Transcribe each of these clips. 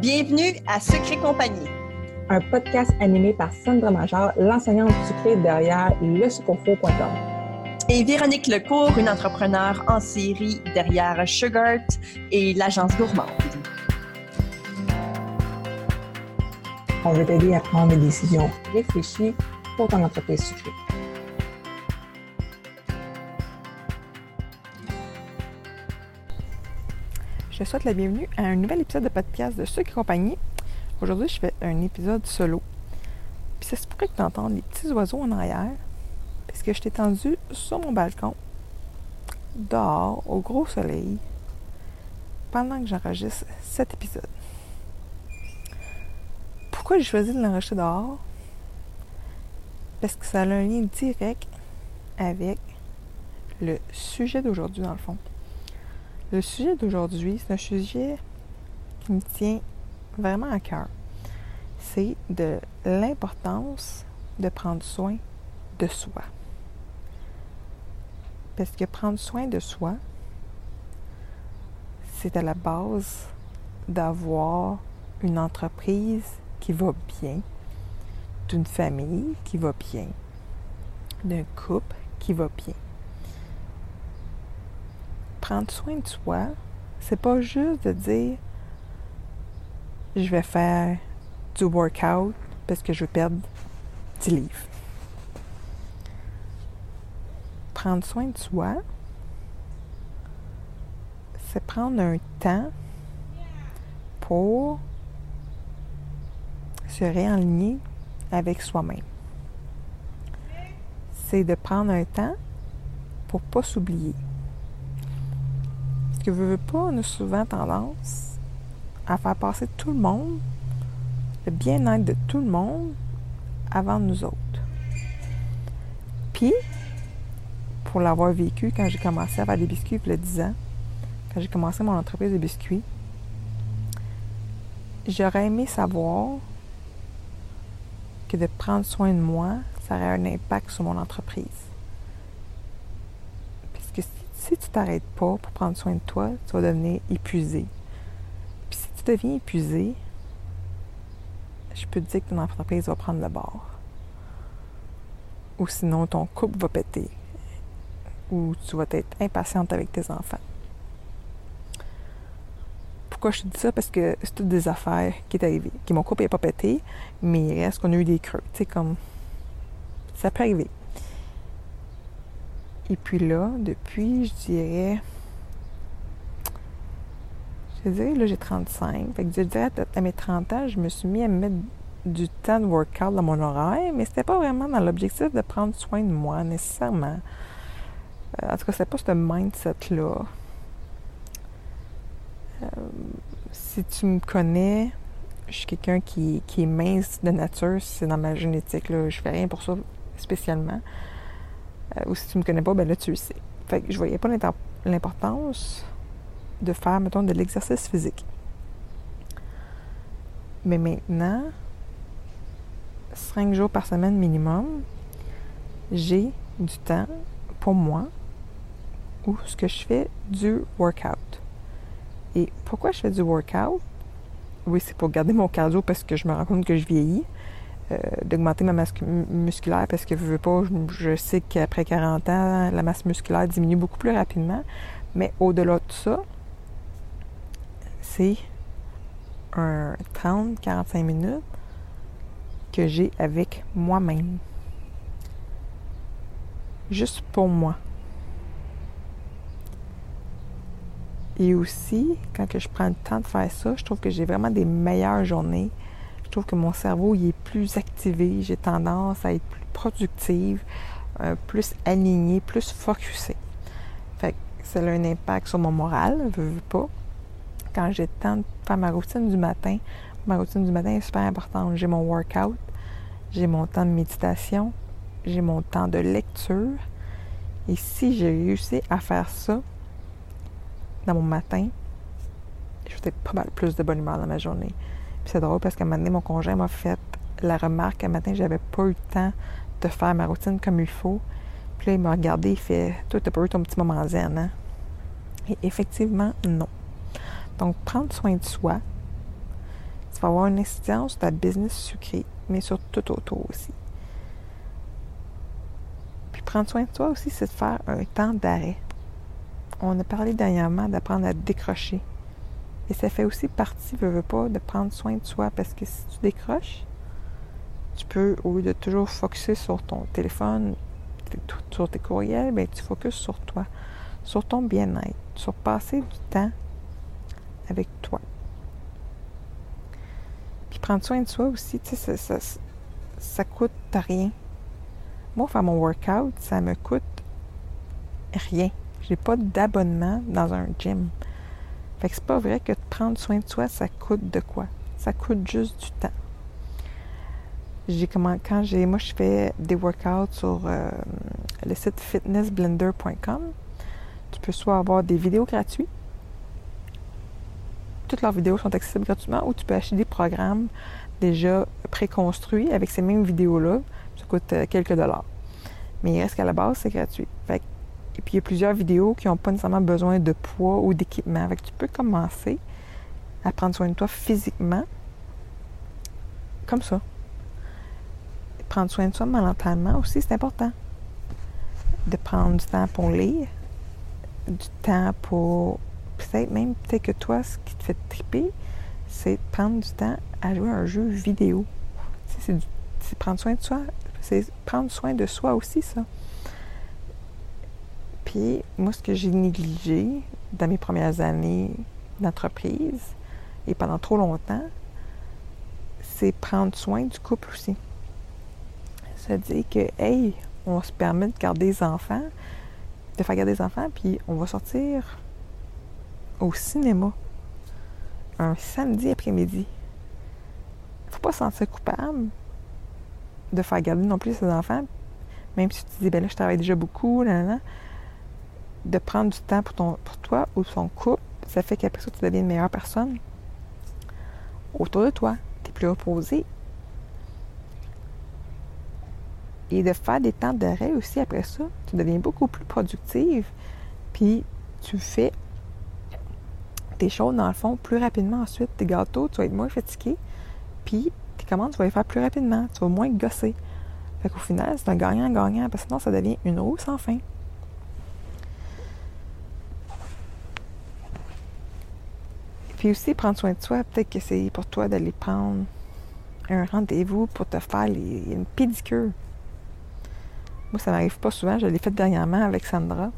Bienvenue à Secret Compagnie. Un podcast animé par Sandra Major, l'enseignante sucrée derrière lesucofo.com. Et Véronique Lecourt, une entrepreneure en série derrière Sugart et l'agence gourmande. On veut t'aider à prendre des décisions réfléchies pour ton entreprise sucrée. Je souhaite la bienvenue à un nouvel épisode de podcast de Sucre et compagnie. Aujourd'hui, je fais un épisode solo. Puis ça se pourrait que tu entends les petits oiseaux en arrière, parce que je t'ai tendu sur mon balcon, dehors, au gros soleil, pendant que j'enregistre cet épisode. Pourquoi j'ai choisi de l'enregistrer dehors? Parce que ça a un lien direct avec le sujet d'aujourd'hui, dans le fond. Le sujet d'aujourd'hui, c'est un sujet qui me tient vraiment à cœur. C'est de l'importance de prendre soin de soi. Parce que prendre soin de soi, c'est à la base d'avoir une entreprise qui va bien, d'une famille qui va bien, d'un couple qui va bien prendre soin de soi, c'est pas juste de dire je vais faire du workout parce que je veux perdre 10 livres. Prendre soin de soi, c'est prendre un temps pour se réaligner avec soi-même. C'est de prendre un temps pour pas s'oublier que veux pas, on souvent tendance à faire passer tout le monde, le bien-être de tout le monde, avant nous autres. Puis, pour l'avoir vécu quand j'ai commencé à faire des biscuits il y a 10 ans, quand j'ai commencé mon entreprise de biscuits, j'aurais aimé savoir que de prendre soin de moi, ça aurait un impact sur mon entreprise si tu t'arrêtes pas pour prendre soin de toi, tu vas devenir épuisé. Puis si tu deviens épuisé, je peux te dire que ton entreprise va prendre le bord. Ou sinon, ton couple va péter. Ou tu vas être impatiente avec tes enfants. Pourquoi je te dis ça? Parce que c'est toutes des affaires qui est arrivées. Que mon couple n'a pas pété, mais il reste qu'on a eu des creux. Tu sais, comme. Ça peut arriver. Et puis là, depuis, je dirais. Je dirais, là, j'ai 35. Fait que je dirais, à mes 30 ans, je me suis mis à mettre du temps de workout dans mon horaire, mais c'était pas vraiment dans l'objectif de prendre soin de moi, nécessairement. Euh, en tout cas, c'est pas ce mindset-là. Euh, si tu me connais, je suis quelqu'un qui, qui, est mince de nature, c'est dans ma génétique. Là. Je fais rien pour ça spécialement. Euh, ou si tu ne me connais pas, ben là, tu le sais. Fait que je voyais pas l'importance de faire, mettons, de l'exercice physique. Mais maintenant, cinq jours par semaine minimum, j'ai du temps pour moi où ce que je fais du workout. Et pourquoi je fais du workout? Oui, c'est pour garder mon cardio parce que je me rends compte que je vieillis. Euh, d'augmenter ma masse musculaire parce que je veux pas, je sais qu'après 40 ans, la masse musculaire diminue beaucoup plus rapidement. Mais au-delà de ça, c'est un 30-45 minutes que j'ai avec moi-même. Juste pour moi. Et aussi, quand que je prends le temps de faire ça, je trouve que j'ai vraiment des meilleures journées je trouve que mon cerveau est plus activé. J'ai tendance à être plus productive, euh, plus alignée, plus focusée. Fait que ça a un impact sur mon moral, je veux pas. Quand j'ai le temps de faire ma routine du matin, ma routine du matin est super importante. J'ai mon workout, j'ai mon temps de méditation, j'ai mon temps de lecture. Et si j'ai réussi à faire ça dans mon matin, je vais pas mal plus de bonne humeur dans ma journée c'est drôle parce qu'à un moment donné, mon conjoint m'a fait la remarque qu'un matin, j'avais pas eu le temps de faire ma routine comme il faut. Puis là, il m'a regardé, il fait Toi, t'as pas eu ton petit moment zen, hein? Et effectivement, non. Donc, prendre soin de soi, tu vas avoir une incidence sur ta business sucrée, mais sur tout autour aussi. Puis prendre soin de toi aussi, c'est de faire un temps d'arrêt. On a parlé dernièrement d'apprendre à décrocher. Et ça fait aussi partie, veux, veux pas, de prendre soin de soi parce que si tu décroches, tu peux, au lieu de toujours focuser sur ton téléphone, sur tes courriels, ben, tu focuses sur toi, sur ton bien-être, sur passer du temps avec toi. Puis prendre soin de soi aussi, tu sais, ça, ça, ça coûte rien. Moi, faire mon workout, ça me coûte rien. J'ai pas d'abonnement dans un gym. Fait que c'est pas vrai que prendre soin de soi, ça coûte de quoi? Ça coûte juste du temps. J'ai comment quand j'ai moi je fais des workouts sur euh, le site fitnessblender.com. Tu peux soit avoir des vidéos gratuites. Toutes leurs vidéos sont accessibles gratuitement ou tu peux acheter des programmes déjà préconstruits avec ces mêmes vidéos-là. Ça coûte euh, quelques dollars. Mais il reste qu'à la base, c'est gratuit. Et puis, il y a plusieurs vidéos qui n'ont pas nécessairement besoin de poids ou d'équipement. Tu peux commencer à prendre soin de toi physiquement, comme ça. Prendre soin de soi mentalement aussi, c'est important. De prendre du temps pour lire, du temps pour. Peut-être même, peut-être que toi, ce qui te fait triper, c'est de prendre du temps à jouer à un jeu vidéo. C'est prendre soin de soi. C'est prendre soin de soi aussi, ça. Puis, moi, ce que j'ai négligé dans mes premières années d'entreprise et pendant trop longtemps, c'est prendre soin du couple aussi. Ça dit que, hey, on se permet de garder des enfants, de faire garder des enfants, puis on va sortir au cinéma un samedi après-midi. Faut pas se sentir coupable de faire garder non plus ses enfants, même si tu te dis, ben là, je travaille déjà beaucoup, de prendre du temps pour, ton, pour toi ou ton couple, ça fait qu'après ça, tu deviens une meilleure personne autour de toi. Tu es plus reposé. Et de faire des temps d'arrêt aussi après ça, tu deviens beaucoup plus productive. Puis tu fais tes choses, dans le fond, plus rapidement ensuite. Tes gâteaux, tu vas être moins fatigué. Puis tes commandes, tu vas les faire plus rapidement. Tu vas moins gosser. Fait qu'au final, c'est un gagnant-gagnant. Parce que sinon, ça devient une roue sans fin. Puis aussi, prendre soin de toi, peut-être que c'est pour toi d'aller prendre un rendez-vous pour te faire une pédicure. Moi, ça m'arrive pas souvent. Je l'ai fait dernièrement avec Sandra.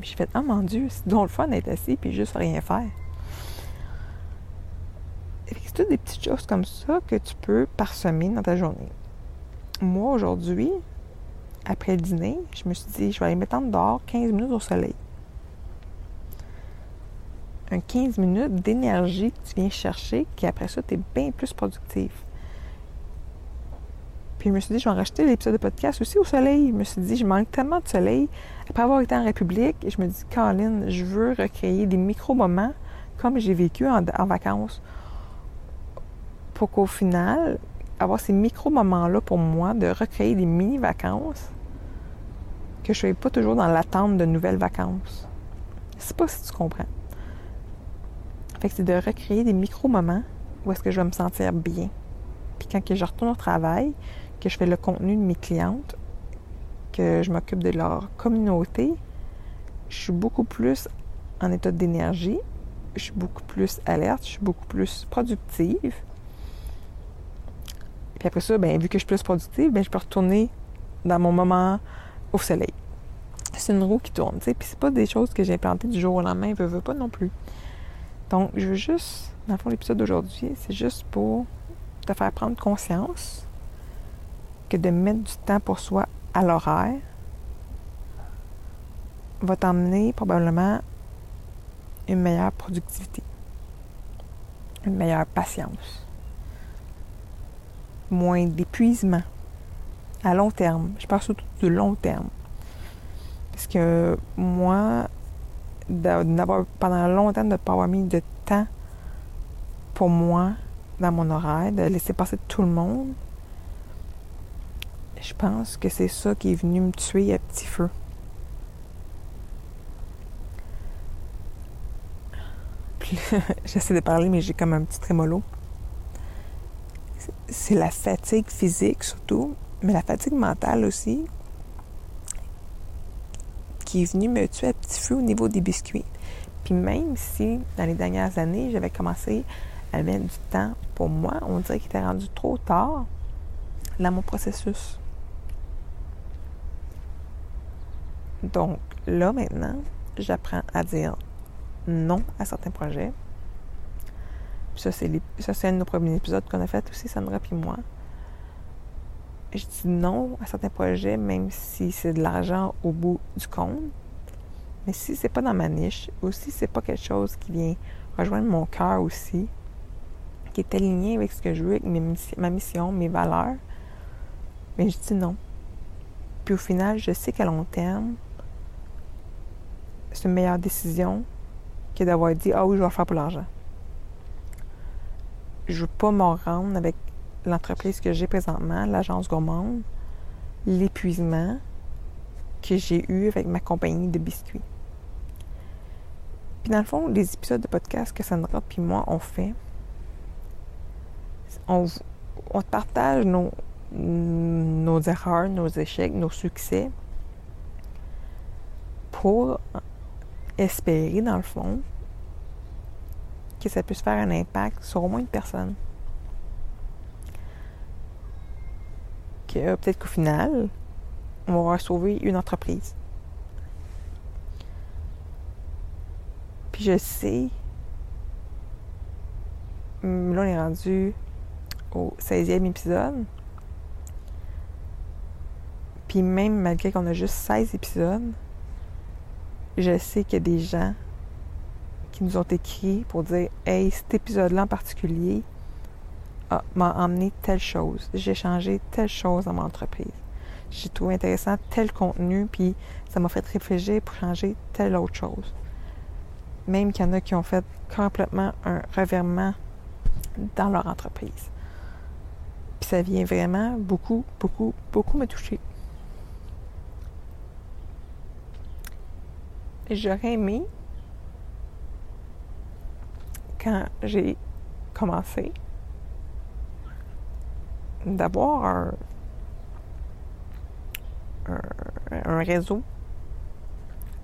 J'ai fait, oh mon Dieu, c'est donc le fun d'être assis puis juste rien faire. C'est toutes des petites choses comme ça que tu peux parsemer dans ta journée. Moi, aujourd'hui, après le dîner, je me suis dit, je vais aller m'étendre dehors 15 minutes au soleil un 15 minutes d'énergie que tu viens chercher, qui après ça, tu es bien plus productif. Puis je me suis dit, je vais en racheter l'épisode de podcast aussi au soleil. Je me suis dit, je manque tellement de soleil. Après avoir été en République, je me dis, Caroline, je veux recréer des micro-moments comme j'ai vécu en, vacances. Pour qu'au final, avoir ces micro-moments-là pour moi, de recréer des mini-vacances, que je ne sois pas toujours dans l'attente de nouvelles vacances. Je sais pas si tu comprends. C'est de recréer des micro-moments où est-ce que je vais me sentir bien. Puis quand je retourne au travail, que je fais le contenu de mes clientes, que je m'occupe de leur communauté, je suis beaucoup plus en état d'énergie, je suis beaucoup plus alerte, je suis beaucoup plus productive. Puis après ça, ben, vu que je suis plus productive, ben, je peux retourner dans mon moment au soleil. C'est une roue qui tourne, tu sais. Puis c'est pas des choses que j'ai implantées du jour au lendemain, je veux pas non plus. Donc, je veux juste, dans le fond, l'épisode d'aujourd'hui, c'est juste pour te faire prendre conscience que de mettre du temps pour soi à l'horaire va t'emmener probablement une meilleure productivité, une meilleure patience, moins d'épuisement à long terme. Je parle surtout de long terme. Parce que moi, d'avoir pendant longtemps de ne pas avoir mis de temps pour moi dans mon horaire, de laisser passer tout le monde, je pense que c'est ça qui est venu me tuer à petit feu. J'essaie de parler, mais j'ai comme un petit trémolo. c'est la fatigue physique surtout, mais la fatigue mentale aussi, qui est venue me tuer à petit feu au niveau des biscuits. Puis même si dans les dernières années, j'avais commencé à mettre du temps pour moi, on dirait qu'il était rendu trop tard dans mon processus. Donc là maintenant, j'apprends à dire non à certains projets. ça, c'est, ça, c'est un de nos premiers épisodes qu'on a fait aussi, Sandra et moi. Je dis non à certains projets, même si c'est de l'argent au bout du compte. Mais si c'est pas dans ma niche, ou si c'est pas quelque chose qui vient rejoindre mon cœur aussi, qui est aligné avec ce que je veux, avec ma mission, mes valeurs, mais je dis non. Puis au final, je sais qu'à long terme, c'est une meilleure décision que d'avoir dit Ah oui, je vais faire pour l'argent. Je veux pas m'en rendre avec l'entreprise que j'ai présentement, l'agence gourmande, l'épuisement que j'ai eu avec ma compagnie de biscuits. Puis dans le fond, les épisodes de podcast que Sandra et moi on fait, on, on partage nos, nos erreurs, nos échecs, nos succès pour espérer, dans le fond, que ça puisse faire un impact sur au moins une personne. Que peut-être qu'au final, on va avoir sauvé une entreprise. Puis je sais, hum, là on est rendu au 16e épisode. Puis même malgré qu'on a juste 16 épisodes, je sais qu'il y a des gens qui nous ont écrit pour dire Hey, cet épisode-là en particulier m'a emmené telle chose. J'ai changé telle chose dans mon entreprise. J'ai trouvé intéressant tel contenu, puis ça m'a fait réfléchir pour changer telle autre chose. Même qu'il y en a qui ont fait complètement un revirement dans leur entreprise. Puis ça vient vraiment beaucoup, beaucoup, beaucoup me toucher. j'aurais aimé, quand j'ai commencé, d'avoir un, un, réseau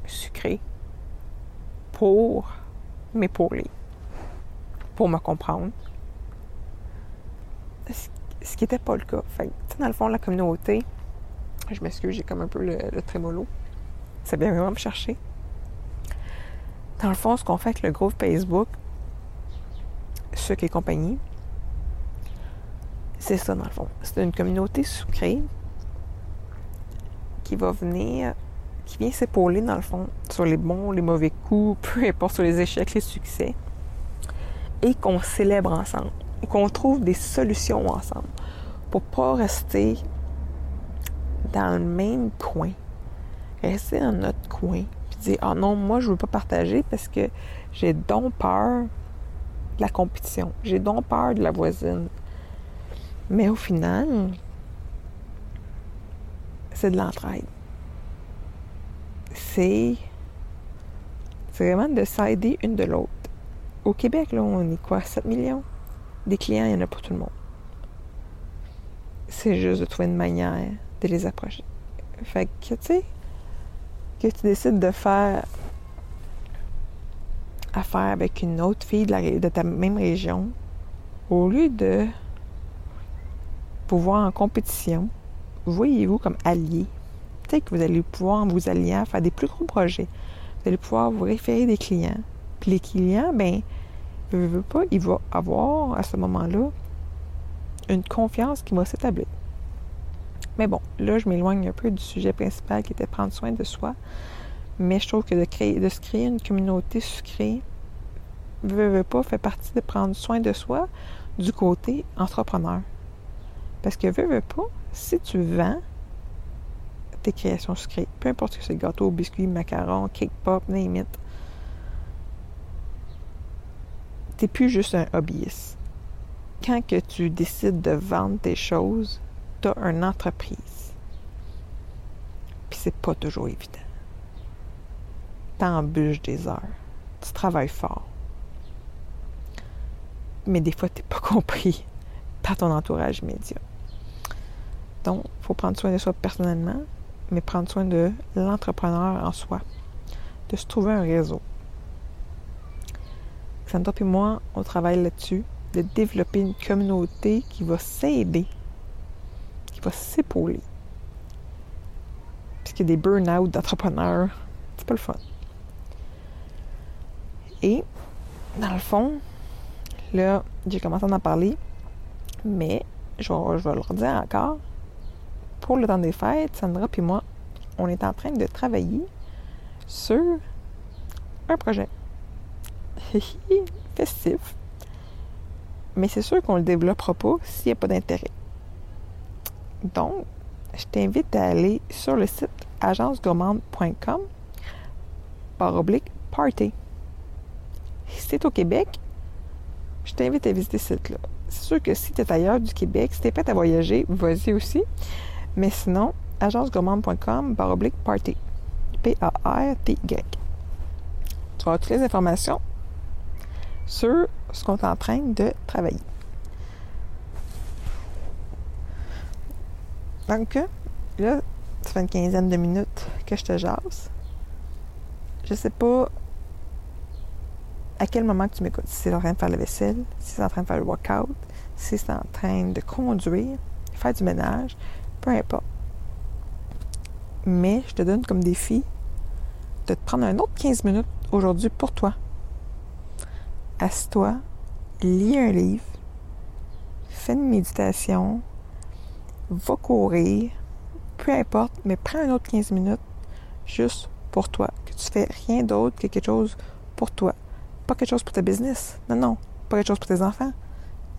sucré pour m'épauler, pour me comprendre. Ce, qui n'était pas le cas. Dans le fond, la communauté, je m'excuse, j'ai comme un peu le, trémolo. Ça vient vraiment me chercher. Dans le fond, ce qu'on fait avec le groupe Facebook, ce qui est compagnie, c'est ça dans le fond. C'est une communauté sucrée qui va venir, qui vient s'épauler dans le fond sur les bons, les mauvais coups, peu importe sur les échecs, les succès, et qu'on célèbre ensemble, qu'on trouve des solutions ensemble pour pas rester dans le même coin, rester dans notre coin, ah non, moi je veux pas partager parce que j'ai donc peur de la compétition, j'ai donc peur de la voisine. Mais au final, c'est de l'entraide. C'est vraiment de s'aider une de l'autre. Au Québec, là, on est quoi, 7 millions? Des clients, il y en a pour tout le monde. C'est juste de trouver une manière de les approcher. Fait que, tu sais, que tu décides de faire affaire avec une autre fille de, ta même région, au lieu de pouvoir en compétition, voyez-vous comme allié. Peut-être que vous allez pouvoir vous allier à faire des plus gros projets. Vous allez pouvoir vous référer des clients. Puis les clients, ben, ne veut pas, il va avoir à ce moment-là une confiance qui va s'établir. Mais bon, là, je m'éloigne un peu du sujet principal qui était prendre soin de soi. Mais je trouve que de, créer, de se créer une communauté sucrée, veut, veut pas, fait partie de prendre soin de soi du côté entrepreneur. Parce que veut, veut pas, si tu vends tes créations sucrées, peu importe que c'est gâteau, biscuit, macaron, cake pop, name it, t'es plus juste un hobbyiste. Quand tu décides de vendre tes choses, tu une entreprise. Puis c'est pas toujours évident. T'embûches des heures. Tu travailles fort. Mais des fois, t'es pas compris. par ton entourage immédiat. Donc, il faut prendre soin de soi personnellement, mais prendre soin de l'entrepreneur en soi, de se trouver un réseau. Sandra et moi, on travaille là-dessus, de développer une communauté qui va s'aider, qui va s'épauler. Puisqu'il y a des burn-out d'entrepreneurs, c'est pas le fun. Et, dans le fond, là, j'ai commencé à en parler, mais je vais le redire encore. Pour le temps des fêtes, Sandra et moi, on est en train de travailler sur un projet festif. Mais c'est sûr qu'on ne le développera pas s'il n'y a pas d'intérêt. Donc, je t'invite à aller sur le site agencegourmande.com par oblique party. Es au Québec, je t'invite à visiter ce site-là. C'est sûr que si tu es ailleurs du Québec, si tu es prêt à voyager, vas-y aussi. Mais sinon, agencegourmande.com par oblique party. P-A-R-T-Y. Tu avoir toutes les informations sur ce qu'on est en train de travailler. Donc, là, ça fait une quinzaine de minutes que je te jase. Je sais pas à quel moment que tu m'écoutes. Si c'est en train de faire la vaisselle, si c'est en train de faire le workout, si c'est en train de conduire, faire du ménage, peu importe. Mais je te donne comme défi de te prendre un autre 15 minutes aujourd'hui pour toi Assieds-toi, lis un livre, fais une méditation, va courir, peu importe, mais prends un autre 15 minutes juste pour toi. Que tu fais rien d'autre que quelque chose pour toi. Pas quelque chose pour ta business. Non, non. Pas quelque chose pour tes enfants.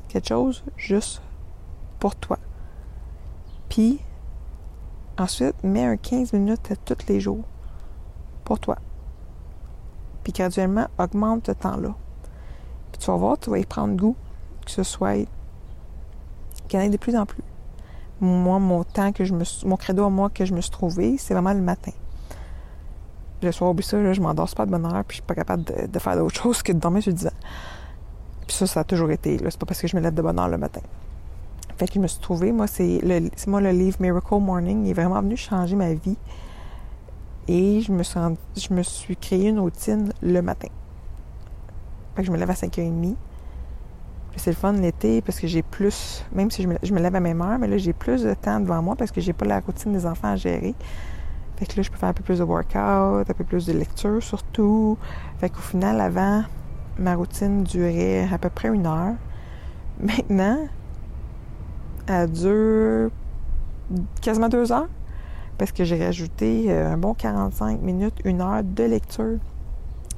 Quelque chose juste pour toi. Puis, ensuite, mets un 15 minutes tous les jours pour toi. Puis graduellement, augmente ce temps-là tu vas voir, tu vas y prendre goût, que ce soit qu'il y en ait de plus en plus. Moi, mon temps que je me mon credo à moi que je me suis trouvé, c'est vraiment le matin. Le soir, oublie ça, là, je m'endors pas de bonne heure, puis je suis pas capable de, faire d'autre chose que de dormir sur le divan. Puis ça, ça a toujours été. C'est pas parce que je me lève de bonne heure le matin. Fait que je me suis trouvé, moi, c'est moi le livre Miracle Morning. Il est vraiment venu changer ma vie. Et je me suis, je me suis créé une routine le matin. Fait que je me lève à 5h30. C'est le fun l'été parce que j'ai plus, même si je me, je me, lève à même heure, mais là, j'ai plus de temps devant moi parce que j'ai pas la routine des enfants à gérer. Fait que là, je peux faire un peu plus de workout, un peu plus de lecture surtout. Fait qu'au final, avant, ma routine durait à peu près une heure. Maintenant, elle dure quasiment deux heures parce que j'ai rajouté euh, un bon 45 minutes, une heure de lecture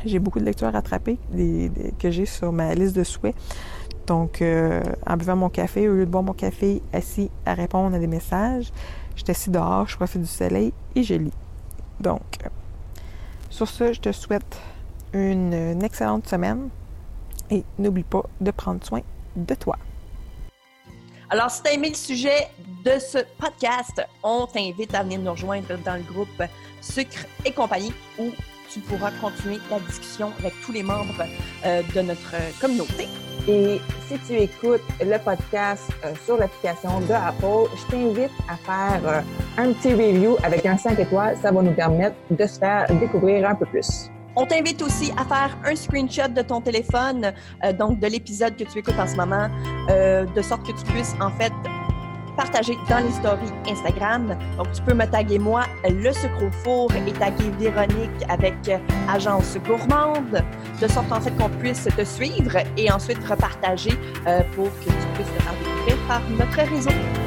j'ai beaucoup de lectures à rattraper que j'ai sur ma liste de souhaits. Donc, euh, en buvant mon café, au lieu de boire mon café assis à répondre à des messages, je suis assis dehors, je profite du soleil et je lis. Donc, sur ce, je te souhaite une excellente semaine et n'oublie pas de prendre soin de toi. Alors, si tu as aimé le sujet de ce podcast, on t'invite à venir nous rejoindre dans le groupe Sucre et compagnie où tu pourras continuer la discussion avec tous les membres euh, de notre communauté. Et si tu écoutes le podcast euh, sur l'application de Apple, je t'invite à faire euh, un petit review avec un 5 étoiles. Ça va nous permettre de se faire découvrir un peu plus. On t'invite aussi à faire un screenshot de ton téléphone, donc de l'épisode que tu écoutes en ce moment, de sorte que tu puisses en fait partager dans les stories Instagram. Donc, tu peux me taguer moi, le sucre four, et taguer Véronique avec euh, Agence Gourmande, de sorte en fait qu'on puisse te suivre et ensuite repartager euh, pour que tu puisses te faire découvrir par notre réseau.